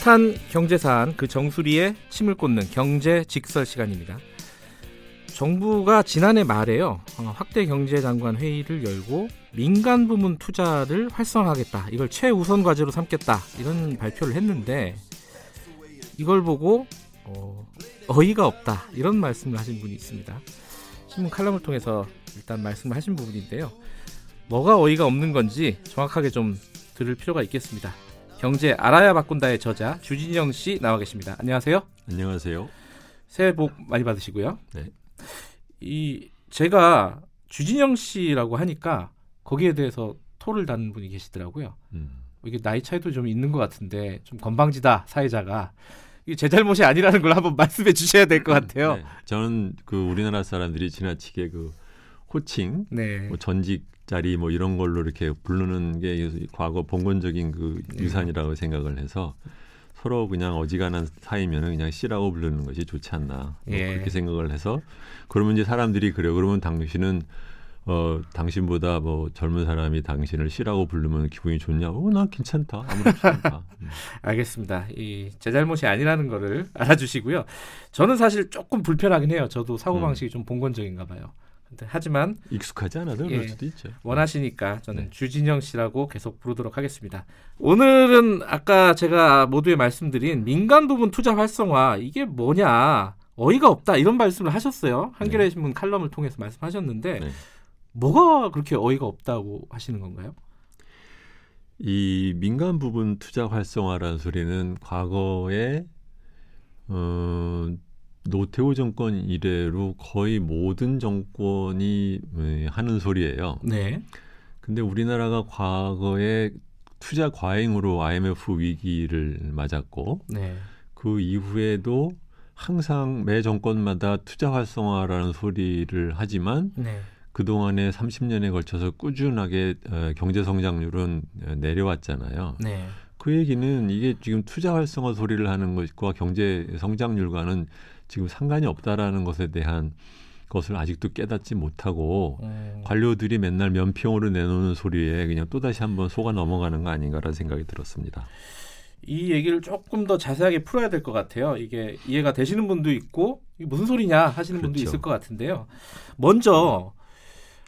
핫한 경제사안 그 정수리에 침을 꽂는 경제 직설 시간입니다. 정부가 지난해 말에요 어, 확대 경제장관 회의를 열고 민간 부문 투자를 활성화하겠다 이걸 최우선 과제로 삼겠다 이런 발표를 했는데 이걸 보고 어, 어이가 없다 이런 말씀을 하신 분이 있습니다. 신문 칼럼을 통해서 일단 말씀을 하신 부분인데요. 뭐가 어이가 없는 건지 정확하게 좀 들을 필요가 있겠습니다. 경제 알아야 바꾼다의 저자 주진영 씨 나와 계십니다. 안녕하세요. 안녕하세요. 새해 복 많이 받으시고요. 네. 이 제가 주진영 씨라고 하니까 거기에 대해서 토를 다는 분이 계시더라고요. 음. 이게 나이 차이도 좀 있는 것 같은데 좀 건방지다 사회자가 이게 제 잘못이 아니라는 걸 한번 말씀해 주셔야 될 것 같아요. 네. 저는 그 우리나라 사람들이 지나치게 그 호칭, 네. 뭐 전직 자리 뭐 이런 걸로 이렇게 부르는 게 과거 봉건적인 그 네. 유산이라고 생각을 해서 서로 그냥 어지간한 사이면 은 그냥 씨라고 부르는 것이 좋지 않나 뭐 예. 그렇게 생각을 해서 그러면 이제 사람들이 그래요. 그러면 당신은 어 당신보다 뭐 젊은 사람이 당신을 씨라고 부르면 기분이 좋냐고 어, 나 괜찮다 아무렇지 않다. 음. 알겠습니다. 이 제 잘못이 아니라는 거를 알아주시고요. 저는 사실 조금 불편하긴 해요. 저도 사고 음. 방식이 좀 봉건적인가 봐요. 하지만 익숙하지 않아도 예. 그럴 수도 있죠. 원하시니까 저는 네. 주진영 씨라고 계속 부르도록 하겠습니다. 오늘은 아까 제가 모두에 말씀드린 민간 부분 투자 활성화 이게 뭐냐 어이가 없다 이런 말씀을 하셨어요. 한겨레 신문 칼럼을 통해서 말씀하셨는데 네. 뭐가 그렇게 어이가 없다고 하시는 건가요? 이 민간 부분 투자 활성화라는 소리는 과거에 어, 노태우 정권 이래로 거의 모든 정권이 음, 하는 소리예요. 네. 근데 우리나라가 과거에 투자 과잉으로 IMF 위기를 맞았고 네. 그 이후에도 항상 매 정권마다 투자 활성화라는 소리를 하지만 네. 그동안에 30년에 걸쳐서 꾸준하게 어, 경제 성장률은 어, 내려왔잖아요. 네. 그 얘기는 이게 지금 투자 활성화 소리를 하는 것과 경제 성장률과는 지금 상관이 없다라는 것에 대한 것을 아직도 깨닫지 못하고 음, 관료들이 맨날 면평으로 내놓는 소리에 그냥 또다시 한번 속아 넘어가는 거 아닌가라는 생각이 들었습니다. 이 얘기를 조금 더 자세하게 풀어야 될 것 같아요. 이게 이해가 되시는 분도 있고 이게 무슨 소리냐 하시는 분도 그렇죠. 있을 것 같은데요. 먼저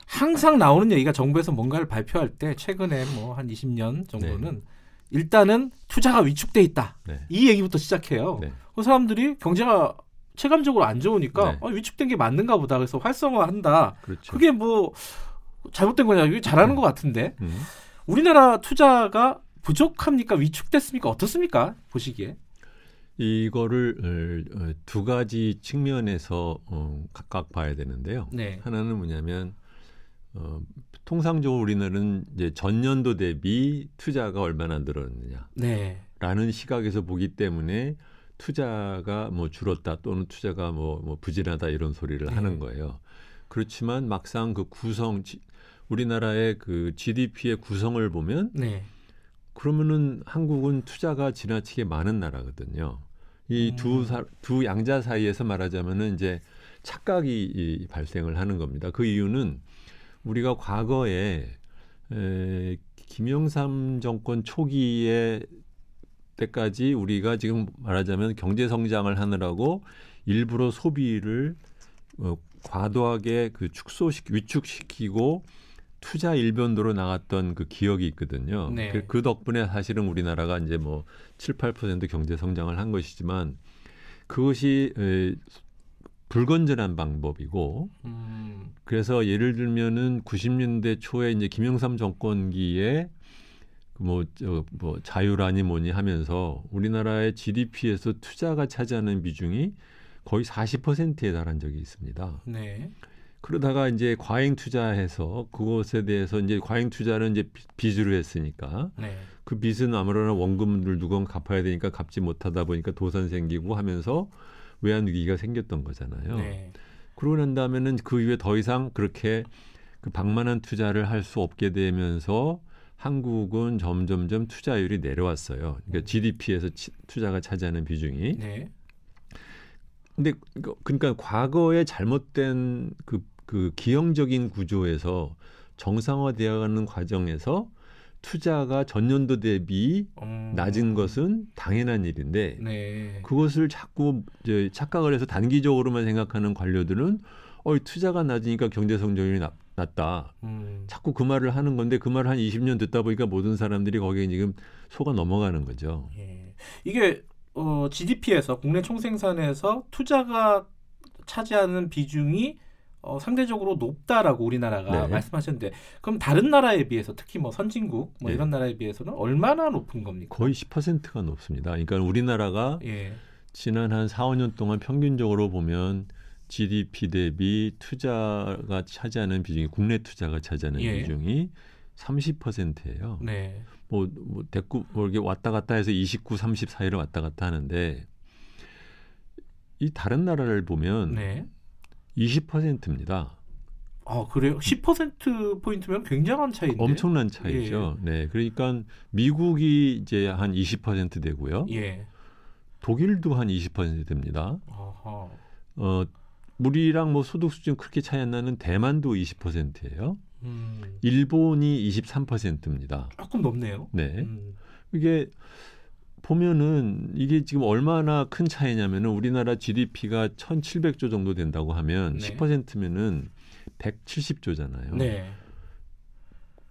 항상 나오는 얘기가 정부에서 뭔가를 발표할 때 최근에 뭐 한 20년 정도는 일단은 투자가 위축돼 있다. 네. 이 얘기부터 시작해요. 네. 그 사람들이 경제가 체감적으로 안 좋으니까 네. 어, 위축된 게 맞는가 보다. 그래서 활성화한다. 그렇죠. 그게 뭐 잘못된 거냐? 이게 잘하는 음. 것 같은데 음. 우리나라 투자가 부족합니까? 위축됐습니까? 어떻습니까? 보시기에. 이거를 어, 두 가지 측면에서 어, 각각 봐야 되는데요. 네. 하나는 뭐냐면 어, 통상적으로 우리나라는 이제 전년도 대비 투자가 얼마나 늘었느냐. 네. 라는 시각에서 보기 때문에 투자가 뭐 줄었다 또는 투자가 뭐, 뭐 부진하다 이런 소리를 네. 하는 거예요. 그렇지만 막상 그 구성 지- 우리나라의 그 GDP의 구성을 보면 네. 그러면은 한국은 투자가 지나치게 많은 나라거든요. 이두 음. 두 양자 사이에서 말하자면은 이제 착각이 이, 발생을 하는 겁니다. 그 이유는 우리가 과거에 에, 김영삼 정권 초기에 때까지 우리가 지금 말하자면 경제 성장을 하느라고 일부러 소비를 어, 과도하게 그 축소시 위축시키고 투자 일변도로 나갔던 그 기억이 있거든요. 네. 그, 그 덕분에 사실은 우리나라가 이제 뭐 7, 8% 경제 성장을 한 것이지만 그것이 에, 불건전한 방법이고 음, 그래서 예를 들면은 90년대 초에 이제 김영삼 정권기에 뭐, 저, 뭐 자유라니 뭐니 하면서 우리나라의 GDP에서 투자가 차지하는 비중이 거의 40%에 달한 적이 있습니다. 네. 그러다가 이제 과잉 투자해서 그것에 대해서 이제 과잉 투자는 이제 비- 빚으로 했으니까 네. 그 빚은 아무래도 원금을 누군 갚아야 되니까 갚지 못하다 보니까 도산 생기고 하면서 외환 위기가 생겼던 거잖아요. 네. 그러고 난 다음에는 그 이후에 더 이상 그렇게 그 방만한 투자를 할 수 없게 되면서 한국은 점점점 투자율이 내려왔어요. 그러니까 GDP에서 투자가 차지하는 비중이. 네. 근데 그- 그러니까 과거에 잘못된 그, 그 기형적인 구조에서 정상화되어가는 과정에서 투자가 전년도 대비 음. 낮은 것은 당연한 일인데 네. 그것을 자꾸 이제 착각을 해서 단기적으로만 생각하는 관료들은 어, 투자가 낮으니까 경제 성장률이 낮, 낮다. 음. 자꾸 그 말을 하는 건데 그 말을 한 20년 듣다 보니까 모든 사람들이 거기에 지금 속아 넘어가는 거죠. 예. 이게 어, GDP에서 국내 총생산에서 투자가 차지하는 비중이 어, 상대적으로 높다라고 우리나라가 네. 말씀하셨는데 그럼 다른 나라에 비해서 특히 뭐 선진국 뭐 네. 이런 나라에 비해서는 얼마나 높은 겁니까? 거의 10%가 높습니다. 그러니까 우리나라가 예. 지난 한 4, 5년 동안 평균적으로 보면 GDP 대비 투자가 차지하는 비중이 국내 투자가 차지하는 예. 비중이 30%예요. 네. 뭐, 뭐 대꾸 뭐 이렇게 왔다 갔다 해서 29, 30 사이를 왔다 갔다 하는데 이 다른 나라를 보면 네. 20%입니다. 아 그래요? 10% 포인트면 굉장한 차이인데. 엄청난 차이죠. 네, 그러니까 미국이 이제 한 20% 되고요. 예. 독일도 한 20% 됩니다. 아하. 어, 우리랑 뭐 소득 수준 그렇게 차이 안 나는 대만도 20%예요. 음. 일본이 23%입니다. 조금 높네요. 네. 음. 이게 보면은 이게 지금 얼마나 큰 차이냐면은 우리나라 GDP가 1,700조 정도 된다고 하면 네. 10%면은 170조잖아요. 네.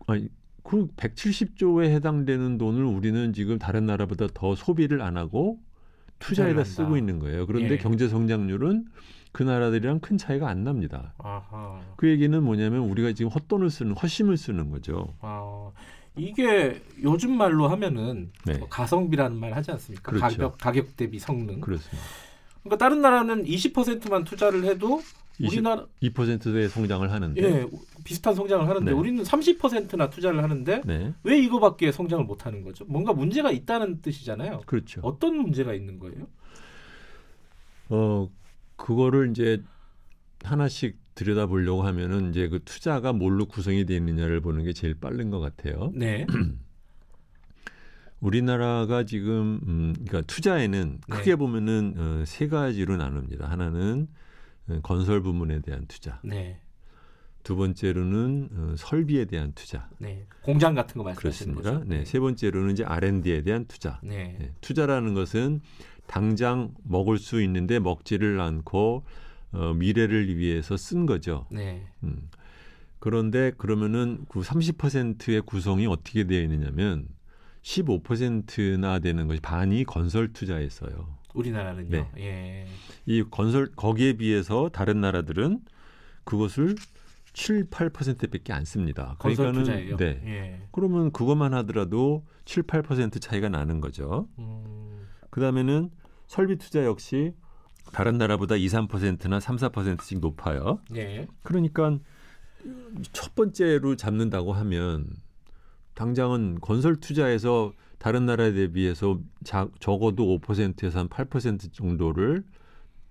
아니, 그 170조에 해당되는 돈을 우리는 지금 다른 나라보다 더 소비를 안 하고 투자에다. 쓰고 있는 거예요. 그런데 예. 경제 성장률은 그 나라들이랑 큰 차이가 안 납니다. 아하. 그 얘기는 뭐냐면 우리가 지금 헛돈을 쓰는 헛심을 쓰는 거죠. 아, 이게 요즘 말로 하면은 네. 뭐 가성비라는 말 하지 않습니까? 그렇죠. 가격 가격 대비 성능. 그렇습니다. 그러니까 다른 나라는 20%만 투자를 해도 20, 우리나라 2%의 성장을 하는데 예 비슷한 성장을 하는데 네. 우리는 30%나 투자를 하는데 네. 왜 이거밖에 성장을 못 하는 거죠? 뭔가 문제가 있다는 뜻이잖아요. 그렇죠. 어떤 문제가 있는 거예요? 어 그거를 이제 하나씩 들여다 보려고 하면은 이제 그 투자가 뭘로 구성이 되어 있느냐를 보는 게 제일 빠른 것 같아요. 네. 우리나라가 지금 음, 그러니까 투자에는 네. 크게 보면은 어, 세 가지로 나눕니다. 하나는 어, 건설 부문에 대한 투자, 네. 두 번째로는 어, 설비에 대한 투자. 네. 공장 같은 거 말씀하시는 그렇습니다. 거죠? 네, 세 번째로는 이제 R&D에 대한 투자. 네. 네, 투자라는 것은 당장 먹을 수 있는데 먹지를 않고 어, 미래를 위해서 쓴 거죠. 네. 음. 그런데 그러면은 그 30%의 구성이 어떻게 되어 있느냐면 15%나 되는 것이 반이 건설 투자였어요. 우리나라는요. 네. 예. 이 건설 거기에 비해서 다른 나라들은 그것을 7, 8%밖에 안 씁니다. 건설 그러니까는 투자예요. 네. 예. 그러면 그것만 하더라도 7, 8% 차이가 나는 거죠. 음, 그다음에는 설비 투자 역시 다른 나라보다 2, 3%나 3, 4%씩 높아요. 예. 그러니까 첫 번째로 잡는다고 하면 당장은 건설 투자에서 다른 나라에 대비해서 자, 적어도 5%에서 한 8% 정도를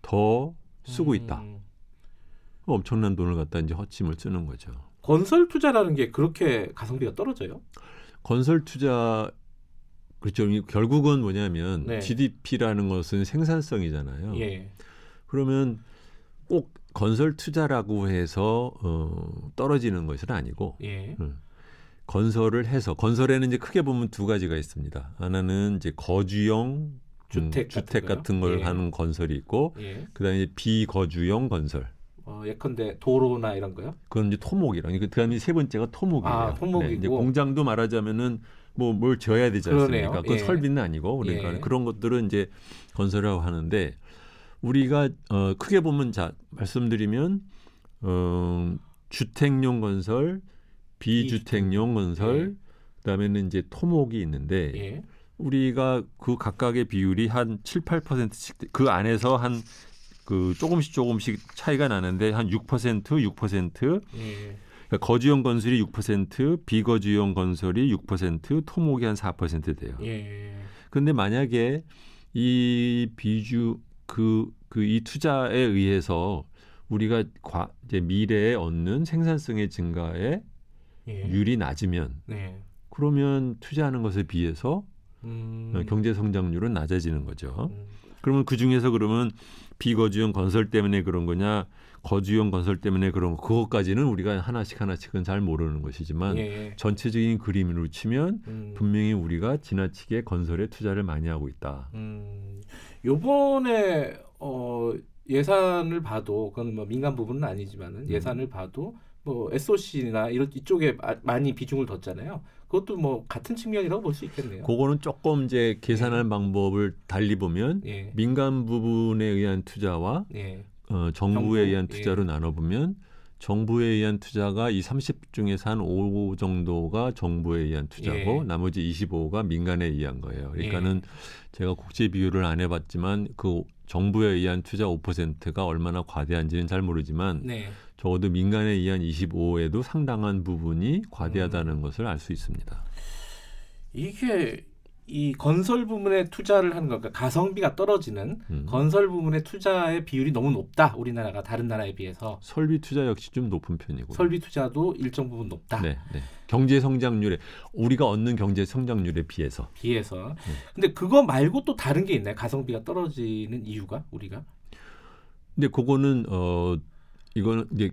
더 쓰고 있다. 음, 엄청난 돈을 갖다 이제 헛짐을 쓰는 거죠. 건설 투자라는 게 그렇게 가성비가 떨어져요? 건설 투자 그렇죠. 이 결국은 뭐냐면 네. GDP라는 것은 생산성이잖아요. 예. 그러면 꼭 건설 투자라고 해서 어, 떨어지는 것은 아니고 예. 건설을 해서 건설에는 이제 크게 보면 두 가지가 있습니다. 하나는 이제 거주용 주택 음, 주택 같은? 걸 예. 하는 건설이 있고 예. 그다음에 이제 비거주용 건설. 어, 예컨대 도로나 이런 거요? 그건 이제 토목이랑 그다음에 세 번째가 토목이에요. 아, 토목이고. 이제 공장도 말하자면은 뭐 뭘 지어야 되지 않습니까? 그러네요. 그건 예. 설비는 아니고 그러니까 예. 그런 것들은 이제 건설이라고 하는데 우리가 어 크게 보면 자 말씀드리면 어 주택용 건설, 비주택용 건설, 그다음에는 이제 토목이 있는데 예. 우리가 그 각각의 비율이 한 7, 8%씩 그 안에서 한그 조금씩 조금씩 차이가 나는데 한 6%, 6%, 예. 그러니까 거주용 건설이 6%, 비거주용 건설이 6%, 토목이 한 4% 돼요. 예. 근데 만약에 이 비주 그 그 이 투자에 의해서 우리가 과, 이제 미래에 얻는 생산성의 증가에 예. 율이 낮으면 네. 그러면 투자하는 것에 비해서 음. 어, 경제 성장률은 낮아지는 거죠. 음. 그러면 그 중에서 그러면 비거주용 건설 때문에 그런 거냐, 거주용 건설 때문에 그런 거, 그것까지는 우리가 하나씩 하나씩은 잘 모르는 것이지만 예. 전체적인 그림으로 치면 음. 분명히 우리가 지나치게 건설에 투자를 많이 하고 있다. 음, 요번에 어, 예산을 봐도 그건 뭐 민간 부분은 아니지만은 음. 예산을 봐도 뭐 SOC나 이런 이쪽에 마- 많이 비중을 뒀잖아요. 그것도 뭐 같은 측면이라고 볼 수 있겠네요. 그거는 조금 이제 계산하는 방법을 달리 보면 예, 민간 부분에 의한 투자와 예, 어, 정부에 정부, 의한 예. 투자로 나눠보면 정부에 의한 투자가 이 30 중에서 한 5 정도가 정부에 의한 투자고 예. 나머지 25가 민간에 의한 거예요. 그러니까는 제가 국제 비율을 안 해봤지만 그 정부에 의한 투자 5%가 얼마나 과대한지는 잘 모르지만 네. 적어도 민간에 의한 25에도 상당한 부분이 과대하다는 음. 것을 알 수 있습니다. 이게 이 건설 부문에 투자를 하는 거, 그러니까 가성비가 떨어지는 음. 건설 부문의 투자의 비율이 너무 높다. 우리나라가 다른 나라에 비해서 설비 투자 역시 좀 높은 편이고. 설비 투자도 일정 부분 높다. 네, 네. 경제 성장률에 우리가 얻는 경제 성장률에 비해서 비해서. 네. 근데 그거 말고 또 다른 게 있나요? 가성비가 떨어지는 이유가 우리가? 근데 그거는 어 이거는 이제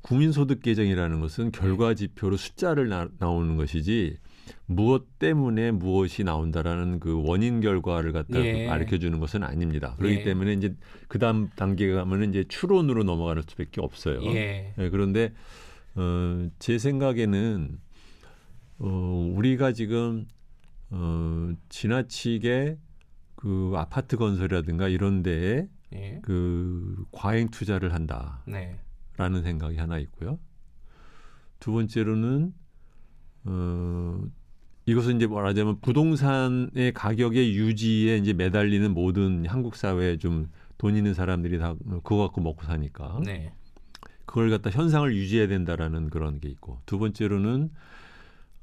국민소득 계정이라는 것은 결과 지표로 숫자를 나, 나오는 것이지 무엇 때문에 무엇이 나온다라는 그 원인 결과를 갖다 예. 가르쳐 주는 것은 아닙니다. 그렇기 예. 때문에 이제 그다음 단계가 가면은 이제 추론으로 넘어가는 수밖에 없어요. 예. 예, 그런데 어, 제 생각에는 어, 우리가 지금 어, 지나치게 그 아파트 건설이라든가 이런 데에 예. 그 과잉 투자를 한다라는 네. 생각이 하나 있고요. 두 번째로는 어, 이것은 이제 말하자면 부동산의 가격의 유지에 이제 매달리는 모든 한국 사회에 좀 돈 있는 사람들이 다 그거 갖고 먹고 사니까 네. 그걸 갖다 현상을 유지해야 된다라는 그런 게 있고 두 번째로는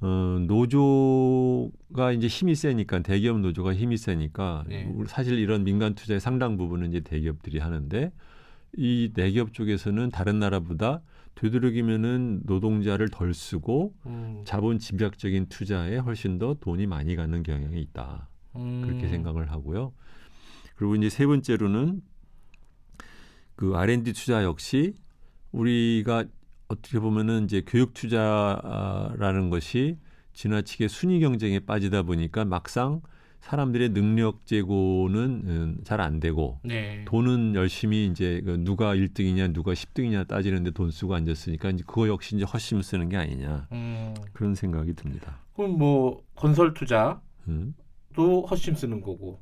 어, 노조가 이제 힘이 세니까 대기업 노조가 힘이 세니까 네. 사실 이런 민간 투자의 상당 부분은 이제 대기업들이 하는데 이 대기업 쪽에서는 다른 나라보다 되도록이면은 노동자를 덜 쓰고 음. 자본 집약적인 투자에 훨씬 더 돈이 많이 가는 경향이 있다. 음. 그렇게 생각을 하고요. 그리고 이제 세 번째로는 그 R&D 투자 역시 우리가 어떻게 보면은 이제 교육 투자라는 것이 지나치게 순위 경쟁에 빠지다 보니까 막상 사람들의 능력 제고는 잘 안 되고 네. 돈은 열심히 이제 그 누가 1등이냐 누가 10등이냐 따지는데 돈 쓰고 앉았으니까 이제 그거 역시 이제 헛심 쓰는 게 아니냐 음. 그런 생각이 듭니다. 그럼 뭐 건설 투자도 음, 헛심 쓰는 거고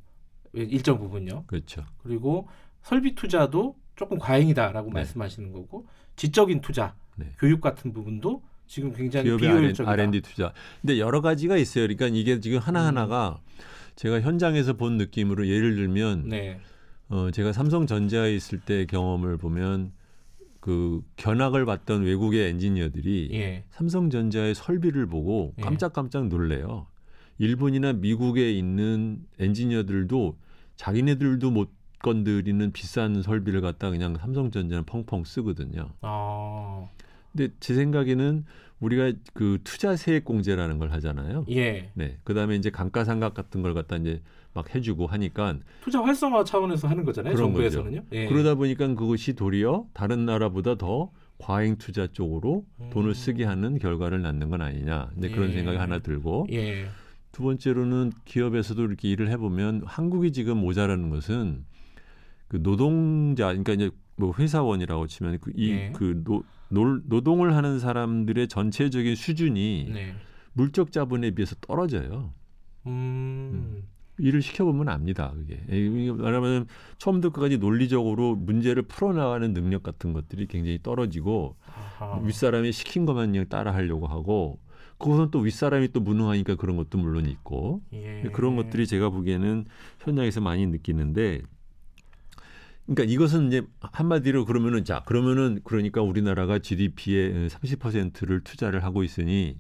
일정 부분요. 그렇죠. 그리고 설비 투자도 조금 과잉이다라고 네. 말씀하시는 거고 지적인 투자, 네. 교육 같은 부분도 지금 굉장히 비효율적이다. R&D 투자. 근데 여러 가지가 있어요. 그러니까 이게 지금 하나 하나가 제가 현장에서 본 느낌으로 예를 들면 네. 어, 제가 삼성전자에 있을 때 경험을 보면 그 견학을 받던 외국의 엔지니어들이 예. 삼성전자의 설비를 보고 예. 깜짝깜짝 놀래요. 일본이나 미국에 있는 엔지니어들도 자기네들도 못 건드리는 비싼 설비를 갖다 그냥 삼성전자는 펑펑 쓰거든요. 아. 근데 제 생각에는 우리가 그 투자 세액 공제라는 걸 하잖아요. 예. 네. 그다음에 이제 감가상각 같은 걸 갖다 이제 막 해주고 하니까 투자 활성화 차원에서 하는 거잖아요. 그런 정부에서는요. 예. 그러다 보니까 그것이 도리어 다른 나라보다 더 과잉 투자 쪽으로 음. 돈을 쓰게 하는 결과를 낳는 건 아니냐. 이제 그런 예. 생각이 하나 들고 예. 두 번째로는 기업에서도 이렇게 일을 해보면 한국이 지금 모자라는 것은 그 노동자, 그러니까 이제 뭐 회사원이라고 치면 그이 예. 그 노, 노, 노동을 하는 사람들의 전체적인 수준이 네. 물적 자본에 비해서 떨어져요. 음. 일을 시켜보면 압니다. 그게. 말하면 처음부터 끝까지 논리적으로 문제를 풀어나가는 능력 같은 것들이 굉장히 떨어지고 아하. 윗사람이 시킨 것만 그냥 따라 하려고 하고 그것은 또 윗사람이 또 무능하니까 그런 것도 물론 있고 예. 그런 것들이 제가 보기에는 현장에서 많이 느끼는데 그러니까 이것은 이제 한마디로 그러면은 자 그러면은 그러니까 우리나라가 GDP의 30%를 투자를 하고 있으니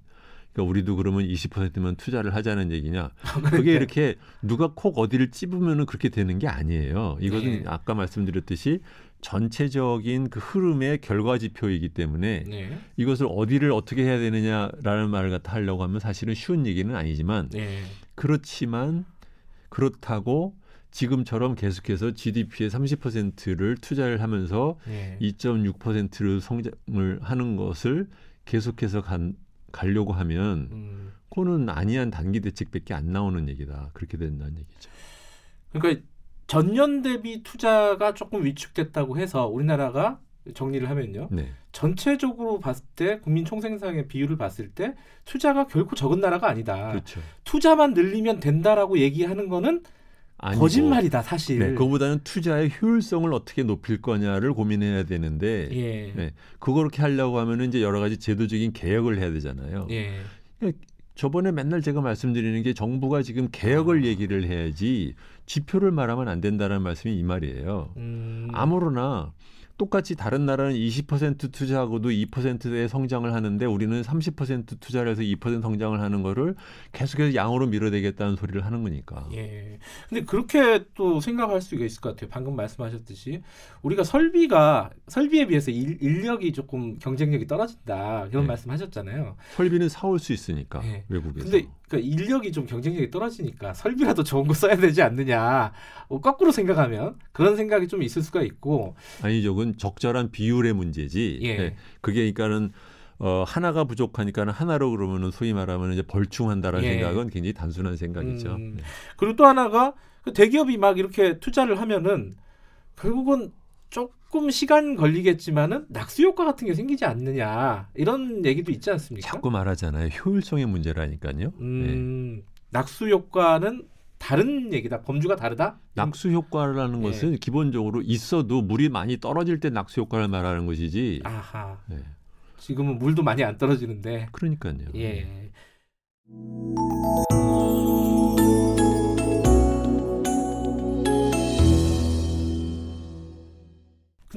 그러니까 우리도 그러면 20%만 투자를 하자는 얘기냐? 그게 이렇게 누가 콕 어디를 찝으면은 그렇게 되는 게 아니에요. 이것은 네. 아까 말씀드렸듯이 전체적인 그 흐름의 결과 지표이기 때문에 네. 이것을 어디를 어떻게 해야 되느냐라는 말을 갖다 하려고 하면 사실은 쉬운 얘기는 아니지만 네. 그렇지만 그렇다고 지금처럼 계속해서 GDP의 30%를 투자를 하면서 예. 2.6%를 성장을 하는 것을 계속해서 간, 가려고 하면 음. 그거는 안이한 단기 대책밖에 안 나오는 얘기다. 그렇게 된다는 얘기죠. 그러니까 전년 대비 투자가 조금 위축됐다고 해서 우리나라가 정리를 하면요. 네. 전체적으로 봤을 때 국민 총생산의 비율을 봤을 때 투자가 결코 적은 나라가 아니다. 그렇죠. 투자만 늘리면 된다라고 얘기하는 거는 아니고, 거짓말이다 사실. 네, 그거보다는 투자의 효율성을 어떻게 높일 거냐를 고민해야 되는데 예. 네, 그렇게 하려고 하면은 이제 여러 가지 제도적인 개혁을 해야 되잖아요. 예. 저번에 맨날 제가 말씀드리는 게 정부가 지금 개혁을 아. 얘기를 해야지 지표를 말하면 안 된다는 말씀이 이 말이에요. 음. 아무로나 똑같이 다른 나라는 20% 투자하고도 2%의 성장을 하는데 우리는 30% 투자를 해서 2% 성장을 하는 거를 계속해서 양으로 밀어대겠다는 소리를 하는 거니까. 예. 근데 그렇게 또 생각할 수가 있을 것 같아요. 방금 말씀하셨듯이 우리가 설비가 설비에 비해서 일, 인력이 조금 경쟁력이 떨어진다 이런 네. 말씀하셨잖아요. 설비는 사올 수 있으니까 네. 외국에서. 근데 그러니까 인력이 좀 경쟁력이 떨어지니까 설비라도 좋은 거 써야 되지 않느냐. 어, 거꾸로 생각하면 그런 생각이 좀 있을 수가 있고. 아니죠. 그건 적절한 비율의 문제지. 예. 네. 그게 그러니까는 어, 하나가 부족하니까는 하나로 그러면은 소위 말하면 이제 벌충한다라는 예. 생각은 굉장히 단순한 생각이죠. 음. 네. 그리고 또 하나가 그 대기업이 막 이렇게 투자를 하면은 결국은 조금 시간 걸리겠지만은 낙수 효과 같은 게 생기지 않느냐 이런 얘기도 있지 않습니까? 자꾸 말하잖아요. 효율성의 문제라니까요. 네. 음, 낙수 효과는 다른 얘기다. 범주가 다르다. 낙수 효과라는 예. 것은 기본적으로 있어도 물이 많이 떨어질 때 낙수 효과를 말하는 것이지. 아하. 네. 지금은 물도 많이 안 떨어지는데. 그러니까요. 예.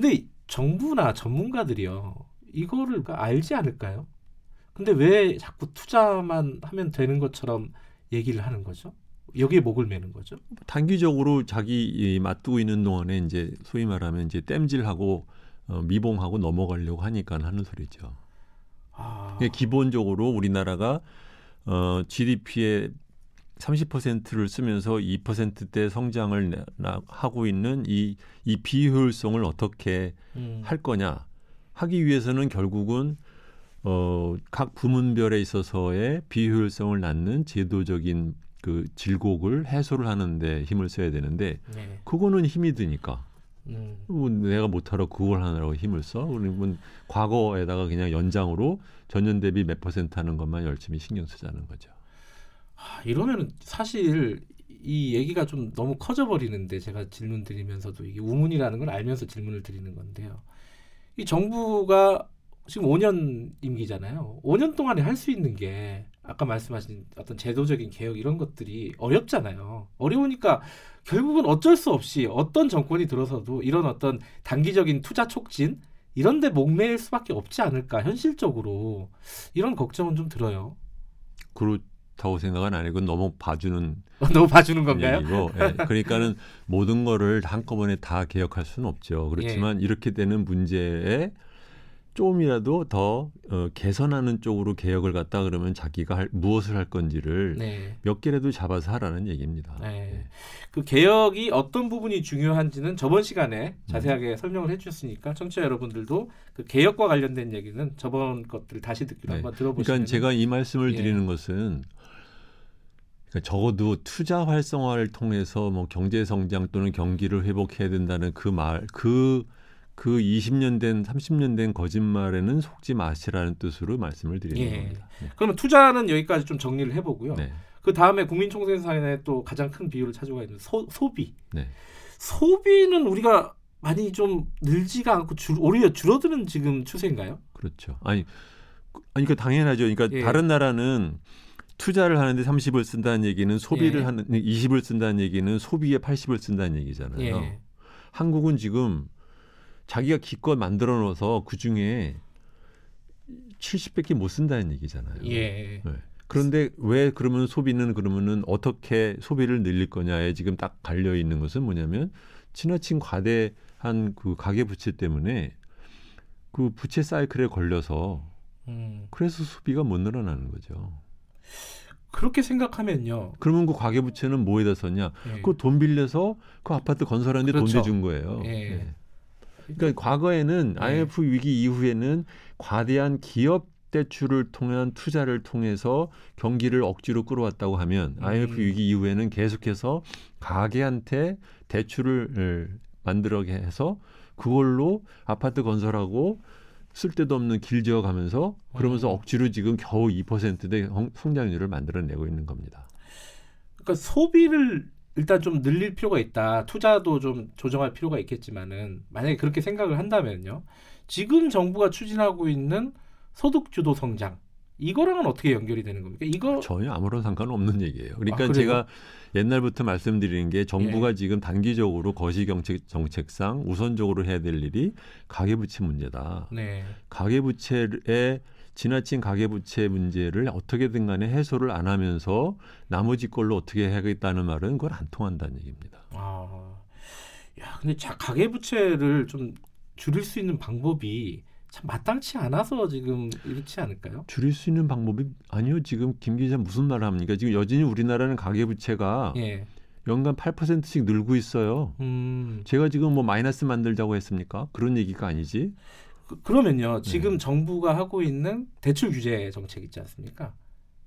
근데 정부나 전문가들이요. 이거를 알지 않을까요? 근데 왜 자꾸 투자만 하면 되는 것처럼 얘기를 하는 거죠? 여기에 목을 매는 거죠? 단기적으로 자기 이 맞두고 있는 동안에 이제 소위 말하면 이제 땜질하고 어, 미봉하고 넘어가려고 하니까 하는 소리죠. 아, 기본적으로 우리나라가 어, GDP의 30%를 쓰면서 2%대 성장을 하고 있는 이, 이 비효율성을 어떻게 음, 할 거냐. 하기 위해서는 결국은 어, 각 부문별에 있어서의 비효율성을 낳는 제도적인 그 질곡을 해소를 하는데 힘을 써야 되는데 네. 그거는 힘이 드니까. 음, 뭐 내가 못하러 그걸 하느라고 힘을 써? 그러면 과거에다가 그냥 연장으로 전년 대비 몇 퍼센트 하는 것만 열심히 신경 쓰자는 거죠. 아, 이러면은 사실 이 얘기가 좀 너무 커져 버리는데 제가 질문 드리면서도 이게 우문이라는 걸 알면서 질문을 드리는 건데요. 이 정부가 지금 5년 임기잖아요. 5년 동안에 할 수 있는 게 아까 말씀하신 어떤 제도적인 개혁 이런 것들이 어렵잖아요. 어려우니까 결국은 어쩔 수 없이 어떤 정권이 들어서도 이런 어떤 단기적인 투자 촉진 이런 데 목매일 수밖에 없지 않을까 현실적으로 이런 걱정은 좀 들어요. 그렇 다고 생각은 아니고 너무 봐주는 너무 봐주는 건가요? 얘기고 예, 그러니까는 모든 거를 한꺼번에 다 개혁할 수는 없죠. 그렇지만 예. 이렇게 되는 문제에 조금이라도 더 어, 개선하는 쪽으로 개혁을 갖다 그러면 자기가 할, 무엇을 할 건지를 네. 몇 개라도 잡아서 하라는 얘기입니다. 네. 예. 그 개혁이 어떤 부분이 중요한지는 저번 시간에 음. 자세하게 설명을 해주셨으니까 청취자 여러분들도 그 개혁과 관련된 얘기는 저번 것들을 다시 듣기로 네. 한번 들어보시면 그러니까 제가 이 말씀을 예. 드리는 것은 그러니까 적어도 투자 활성화를 통해서 뭐 경제 성장 또는 경기를 회복해야 된다는 그 말, 그, 그 20년 된, 30년 된 거짓말에는 속지 마시라는 뜻으로 말씀을 드리는 예. 겁니다. 네. 그러면 투자는 여기까지 좀 정리를 해보고요. 네. 그 다음에 국민총생산의 또 가장 큰 비율을 차지하고 있는 소, 소비. 네. 소비는 우리가 많이 좀 늘지가 않고 줄, 오히려 줄어드는 지금 추세인가요? 그렇죠. 아니, 그- 아니, 그 당연하죠. 그러니까 예. 다른 나라는 투자를 하는데 30을 쓴다는 얘기는 소비를 예. 하는 20을 쓴다는 얘기는 소비에 80을 쓴다는 얘기잖아요. 예. 한국은 지금 자기가 기껏 만들어 놓아서 그 중에 70밖에 못 쓴다는 얘기잖아요. 예. 네. 그런데 왜 그러면 소비는 그러면은 어떻게 소비를 늘릴 거냐에 지금 딱 갈려 있는 것은 뭐냐면 지나친 과대한 그 가계 부채 때문에 그 부채 사이클에 걸려서 음. 그래서 소비가 못 늘어나는 거죠. 그렇게 생각하면요. 그러면 그 가계부채는 뭐에다 썼냐? 예. 그돈 빌려서 그 아파트 건설하는데 그렇죠. 돈 내준 거예요. 예. 예. 그러니까 과거에는 예. IMF 위기 이후에는 과대한 기업 대출을 통한 투자를 통해서 경기를 억지로 끌어왔다고 하면 음. IMF 위기 이후에는 계속해서 가게한테 대출을 에, 만들어게 해서 그걸로 아파트 건설하고 쓸데도 없는 길 지어 가면서 그러면서 음. 억지로 지금 겨우 2%대 성장률을 만들어내고 있는 겁니다. 그러니까 소비를 일단 좀 늘릴 필요가 있다. 투자도 좀 조정할 필요가 있겠지만은 만약에 그렇게 생각을 한다면요. 지금 정부가 추진하고 있는 소득 주도 성장 이거랑은 어떻게 연결이 되는 겁니까? 이거 전혀 아무런 상관없는 얘기예요. 그러니까 아? 제가 옛날부터 말씀드리는 게 정부가 예. 지금 단기적으로 거시경책 정책상 우선적으로 해야 될 일이 가계 부채 문제다. 네. 가계 부채의 지나친 가계 부채 문제를 어떻게든 간에 해소를 안 하면서 나머지 걸로 어떻게 하겠다는 말은 그건 안 통한다는 얘기입니다. 아, 야, 근데 자, 가계 부채를 좀 줄일 수 있는 방법이 참 마땅치 않아서 지금 이렇지 않을까요? 줄일 수 있는 방법이 아니요. 지금 김 기자 무슨 말을 합니까? 지금 여전히 우리나라는 가계 부채가 예. 연간 8%씩 늘고 있어요. 음, 제가 지금 뭐 마이너스 만들자고 했습니까? 그런 얘기가 아니지. 그, 그러면요. 네. 지금 정부가 하고 있는 대출 규제 정책 있지 않습니까?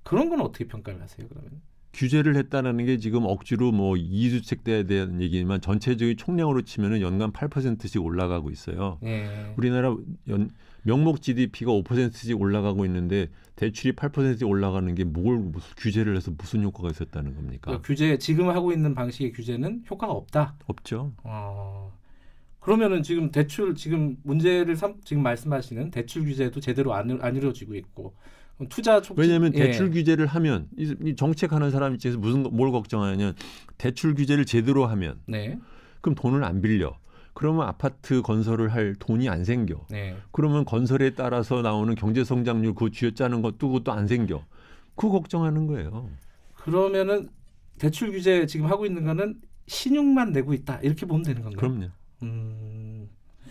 그런 건 어떻게 평가를 하세요? 그러면? 규제를 했다는 게 지금 억지로 뭐 이주택대에 대한 얘기지만 전체적인 총량으로 치면은 연간 8%씩 올라가고 있어요. 예. 우리나라 연, 명목 GDP가 5%씩 올라가고 있는데 대출이 8%씩 올라가는 게 뭘 무슨 규제를 해서 무슨 효과가 있었다는 겁니까? 그러니까 규제 지금 하고 있는 방식의 규제는 효과가 없다. 없죠. 어, 그러면은 지금 대출 지금 문제를 삼, 지금 말씀하시는 대출 규제도 제대로 안, 안 이루어지고 있고 투자 촉진 왜냐하면 예. 대출 규제를 하면 이, 이 정책하는 사람 입장에서 무슨 거- 뭘 걱정하냐면 대출 규제를 제대로 하면 네, 그럼 돈을 안 빌려. 그러면 아파트 건설을 할 돈이 안 생겨. 네. 그러면 건설에 따라서 나오는 경제 성장률 그 쥐어짜는 것도 그것도 안 생겨. 그거 걱정하는 거예요. 그러면은 대출 규제 지금 하고 있는 거는 신용만 내고 있다 이렇게 보면 되는 건가요? 그럼요. 음, 근데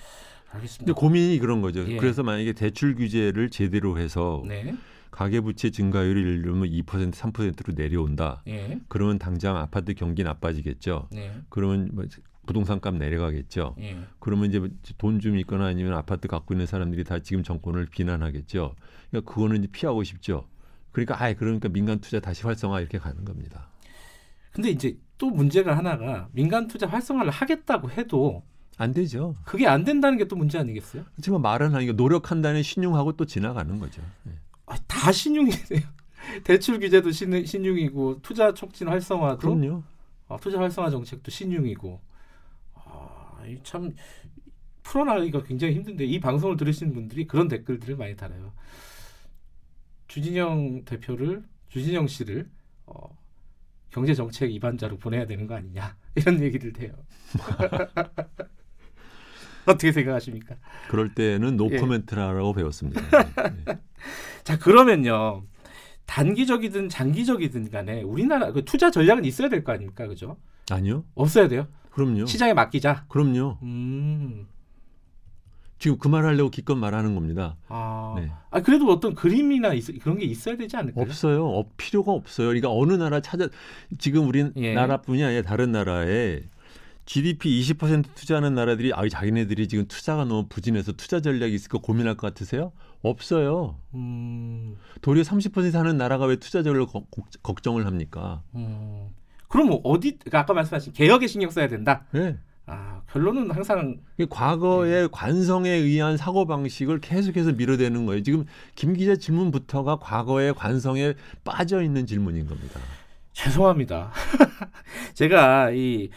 알겠습니다. 고민이 그런 거죠. 예. 그래서 만약에 대출 규제를 제대로 해서 네, 가계부채 증가율이 예를 들면 2% 3%로 내려온다. 예, 그러면 당장 아파트 경기 나빠지겠죠. 네, 그러면 뭐 부동산 값 내려가겠죠. 예. 그러면 이제 돈 좀 있거나 아니면 아파트 갖고 있는 사람들이 다 지금 정권을 비난하겠죠. 그러니까 그거는 이제 피하고 싶죠. 그러니까 아예 그러니까 민간 투자 다시 활성화 이렇게 가는 겁니다. 근데 이제 또 문제가 하나가 민간 투자 활성화를 하겠다고 해도 안 되죠. 그게 안 된다는 게 또 문제 아니겠어요? 하지만 말은 하니까 노력한다는 신용하고 또 지나가는 거죠. 예. 아, 다 신용이네요. 대출 규제도 신, 신용이고 투자 촉진 활성화도 그럼요. 아, 투자 활성화 정책도 신용이고 아, 이참 풀어나가기가 굉장히 힘든데 이 방송을 들으시는 분들이 그런 댓글들을 많이 달아요. 주진영 대표를 주진영 씨를 어, 경제 정책 위반자로 보내야 되는 거 아니냐 이런 얘기를 해요. 어떻게 생각하십니까? 그럴 때는 노 예. 코멘트라고 배웠습니다. 예. 자 그러면요 단기적이든 장기적이든 간에 우리나라 그 투자 전략은 있어야 될 거 아닙니까 그죠 아니요. 없어야 돼요 그럼요. 시장에 맡기자 그럼요. 음 지금 그 말하려고 기껏 말하는 겁니다. 아, 네. 아 그래도 어떤 그림이나 있, 그런 게 있어야 되지 않을까요 없어요. 어, 필요가 없어요. 그러니까 어느 나라 찾아 지금 우리 예. 나라뿐이 아니라 다른 나라에 GDP 20% 투자하는 나라들이 아 자기네들이 지금 투자가 너무 부진해서 투자 전략이 있을까 고민할 것 같으세요? 없어요. 음, 도리어 30% 하는 나라가 왜 투자 걱- 걱정을 합니까? 음. 그럼 뭐 어디 그러니까 아까 말씀하신 개혁에 신경 써야 된다 네. 아 결론은 항상 이 과거의 관성에 의한 사고 방식을 계속해서 밀어대는 거예요. 지금 김 기자 질문부터가 과거의 관성에 빠져 있는 질문인 겁니다. 죄송합니다 제가 이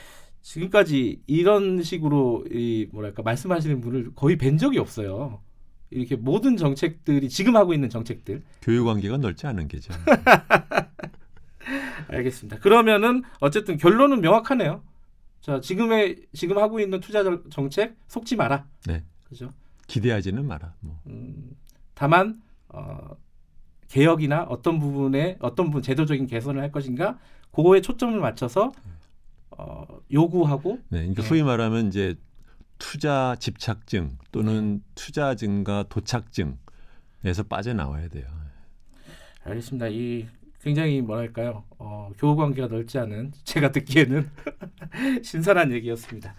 지금까지 이런 식으로 이 뭐랄까 말씀하시는 분을 거의 뵌 적이 없어요. 이렇게 모든 정책들이 지금 하고 있는 정책들 교육 관계가 넓지 않은 게죠. 알겠습니다. 그러면은 어쨌든 결론은 명확하네요. 자 지금의 지금 하고 있는 투자 정- 정책 속지 마라. 네. 그죠? 기대하지는 마라. 뭐. 음, 다만 어, 개혁이나 어떤 부분에 어떤 부분 제도적인 개선을 할 것인가 그거에 초점을 맞춰서 어, 요구하고 네, 그러니까 네. 소위 말하면 이제 투자 집착증 또는 투자 증가 도착증에서 빠져나와야 돼요. 알겠습니다. 이 굉장히 뭐랄까요 어, 교우 관계가 넓지 않은 제가 듣기에는 신선한 얘기였습니다.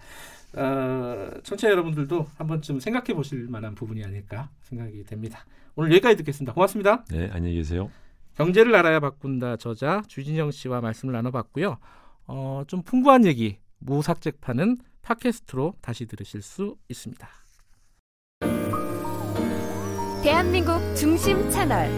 어, 청취자 여러분들도 한 번쯤 생각해 보실 만한 부분이 아닐까 생각이 됩니다. 오늘 여기까지 듣겠습니다. 고맙습니다. 네, 안녕히 계세요. 경제를 알아야 바꾼다 저자 주진영 씨와 말씀을 나눠봤고요. 어, 좀 풍부한 얘기 무삭제파는 팟캐스트로 다시 들으실 수 있습니다. 대한민국 중심 채널